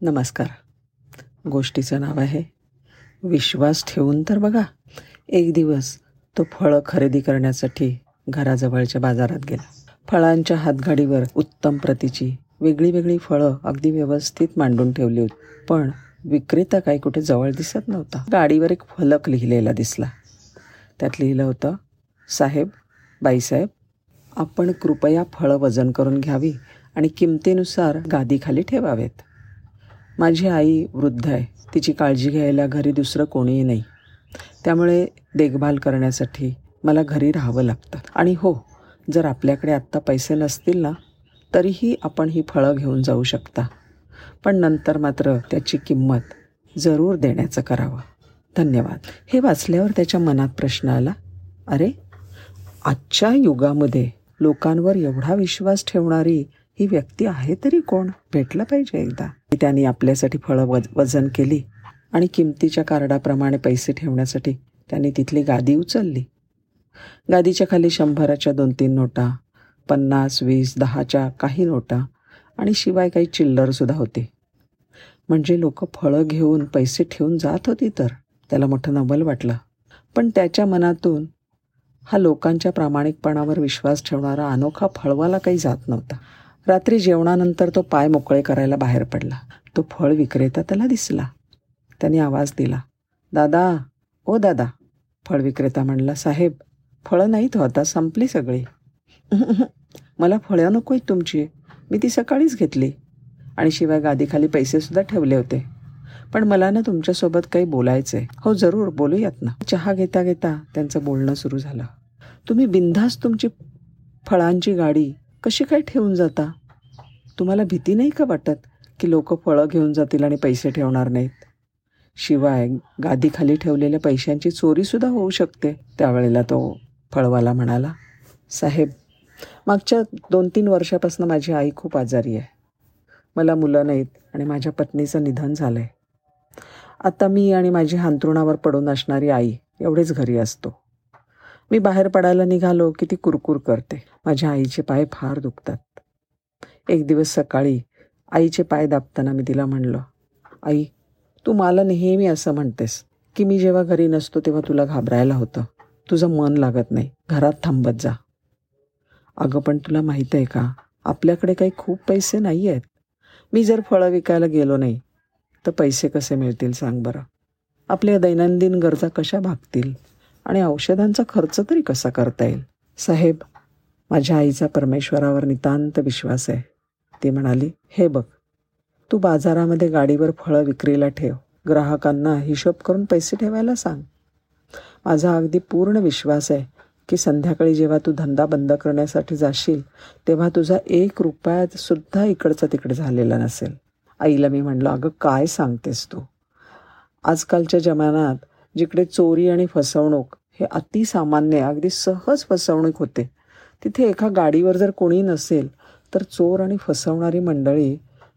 नमस्कार. गोष्टीचं नाव आहे विश्वास ठेवून तर बघा एक दिवस तो फळं खरेदी करण्यासाठी घराजवळच्या बाजारात गेला. फळांच्या हातगाडीवर उत्तम प्रतीची वेगळी वेगळी फळं अगदी व्यवस्थित मांडून ठेवली होती. पण विक्रेता काही कुठे जवळ दिसत नव्हता. गाडीवर एक फलक लिहिलेला दिसला. त्यात लिहिलं होतं साहेब बाईसाहेब आपण कृपया फळं वजन करून घ्यावी आणि किमतीनुसार गादीखाली ठेवावेत. माझी आई वृद्ध आहे. तिची काळजी घ्यायला घरी दुसरं कोणीही नाही. त्यामुळे देखभाल करण्यासाठी मला घरी राहावं लागतं. आणि हो जर आपल्याकडे आत्ता पैसे नसतील ना तरीही आपण ही फळं घेऊन जाऊ शकता. पण नंतर मात्र त्याची किंमत जरूर देण्याचं करावं. धन्यवाद. हे वाचल्यावर त्याच्या मनात प्रश्न आला अरे आजच्या युगामध्ये लोकांवर एवढा विश्वास ठेवणारी ही व्यक्ती आहे तरी कोण? भेटलं पाहिजे एकदा. त्यांनी आपल्यासाठी फळं वज वजन केली आणि किमतीच्या कार्डाप्रमाणे पैसे ठेवण्यासाठी त्यांनी तिथली गादी उचलली. गादीच्या खाली शंभराच्या दोन तीन नोटा पन्नास वीस दहाच्या काही नोटा आणि शिवाय काही चिल्लरसुद्धा होते. म्हणजे लोक फळं घेऊन पैसे ठेवून जात होती तर. त्याला मोठं नवल वाटलं. पण त्याच्या मनातून हा लोकांच्या प्रामाणिकपणावर विश्वास ठेवणारा अनोखा फळवाला काही जात नव्हता. रात्री जेवणानंतर तो पाय मोकळे करायला बाहेर पडला. तो फळ विक्रेता त्याला दिसला. त्याने आवाज दिला. दादा ओ दादा फळ विक्रेता म्हणला. साहेब फळं नाहीत होता संपली सगळी. मला फळं नको आहेत तुमची. मी ती सकाळीच घेतली. आणि शिवाय गादीखाली पैसेसुद्धा ठेवले होते. पण मला ना तुमच्यासोबत काही बोलायचं आहे हो जरूर बोलूयात ना. चहा घेता घेता त्यांचं बोलणं सुरू झालं. तुम्ही बिनधास्त तुमची फळांची गाडी कशी काय ठेवून जाता? तुम्हाला भीती नाही का वाटत की लोक फळं घेऊन जातील आणि पैसे ठेवणार नाहीत? शिवाय गादीखाली ठेवलेल्या पैशांची चोरीसुद्धा होऊ शकते त्यावेळेला तो फळवाला म्हणाला. साहेब मागच्या दोन तीन वर्षापासून माझी आई खूप आजारी आहे. मला मुलं नाहीत आणि माझ्या पत्नीचं निधन झालं आहे आता मी आणि माझी हांतरुणावर पडून असणारी आई एवढेच घरी असतो. मी बाहेर पडायला निघालो की ती कुरकुर करते. माझ्या आईचे पाय फार दुखतात. एक दिवस सकाळी आईचे पाय दाबताना मी तिला म्हणलं आई तू मला नेहमी असं म्हणतेस की मी जेव्हा घरी नसतो तेव्हा तुला घाबरायला होतं. तुझं मन लागत नाही. घरात थांबत जा. अगं पण तुला माहीत आहे का? आपल्याकडे काही खूप पैसे नाही आहेत. मी जर फळं विकायला गेलो नाही तर पैसे कसे मिळतील सांग बरं. आपल्या दैनंदिन गरजा कशा भागतील? आणि औषधांचा खर्च तरी कसा करता येईल? साहेब माझ्या आईचा परमेश्वरावर नितांत विश्वास आहे. ती म्हणाली हे बघ तू बाजारामध्ये गाडीवर फळं विक्रीला ठेव. ग्राहकांना हिशोब करून पैसे ठेवायला सांग. माझा अगदी पूर्ण विश्वास आहे की संध्याकाळी जेव्हा तू धंदा बंद करण्यासाठी जाशील तेव्हा तुझा एक रुपयात सुद्धा इकडचा तिकडे झालेला नसेल. आईला मी म्हणलं अगं काय सांगतेस तू? आजकालच्या जमान्यात जिकडे चोरी आणि फसवणूक हे अतिसामान्य अगदी सहज फसवणूक होते तिथे एका गाडीवर जर कोणी नसेल तर चोर आणि फसवणारी मंडळी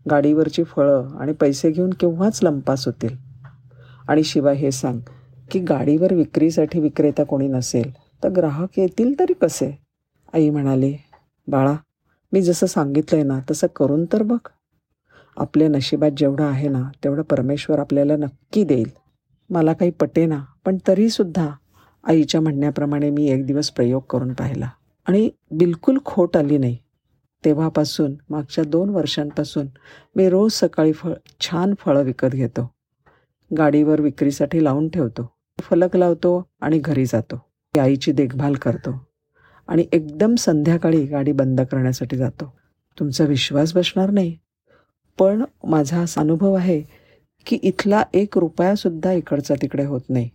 गाडीवरची फळं आणि पैसे घेऊन केव्हाच लंपास होतील? आणि शिवाय हे सांग की गाडीवर विक्रीसाठी विक्रेता कोणी नसेल तर ग्राहक येतील तरी कसे? आई म्हणाली बाळा मी जसं सांगितलं आहे ना तसं करून तर बघ. आपल्या नशिबात जेवढं आहे ना तेवढं परमेश्वर आपल्याला नक्की देईल. मला काही पटेना पण तरीसुद्धा आईच्या म्हणण्याप्रमाणे मी एक दिवस प्रयोग करून पाहिला. आणि बिलकुल खोट आली नाही. तेव्हापासून मागच्या दोन वर्षांपासून मी रोज सकाळी फळ छान फळं विकत घेतो. गाडीवर विक्रीसाठी लावून ठेवतो. फलक लावतो आणि घरी जातो. आईची देखभाल करतो. आणि एकदम संध्याकाळी गाडी बंद करण्यासाठी जातो. तुमचा विश्वास बसणार नाही. पण माझा असा अनुभव आहे की इथला एक रुपयासुद्धा इकडचा तिकडे होत नाही.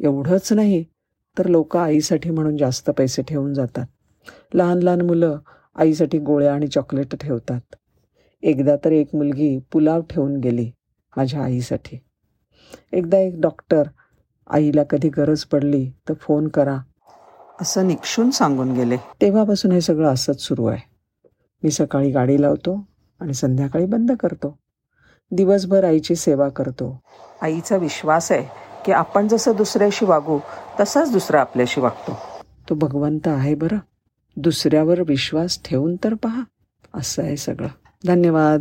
एवढंच नाही तर लोक आईसाठी म्हणून जास्त पैसे ठेवून जातात. लहान लहान मुलं आईसाठी गोळ्या आणि चॉकलेट ठेवतात. एकदा तर एक मुलगी पुलाव ठेवून गेली माझ्या आईसाठी. एकदा एक डॉक्टर आईला कधी गरज पडली तर फोन करा असं निक्षून सांगून गेले. तेव्हापासून हे सगळं असंच सुरू आहे. मी सकाळी गाडी लावतो आणि संध्याकाळी बंद करतो. दिवसभर आईची सेवा करतो. आईचा विश्वास आहे की आपण जसं दुसऱ्याशी वागू तसाच दुसरा आपल्याशी वागतो. तो भगवंत आहे बरं. दुसऱ्यावर विश्वास ठेवून तर पहा. असं आहे सगळं. धन्यवाद.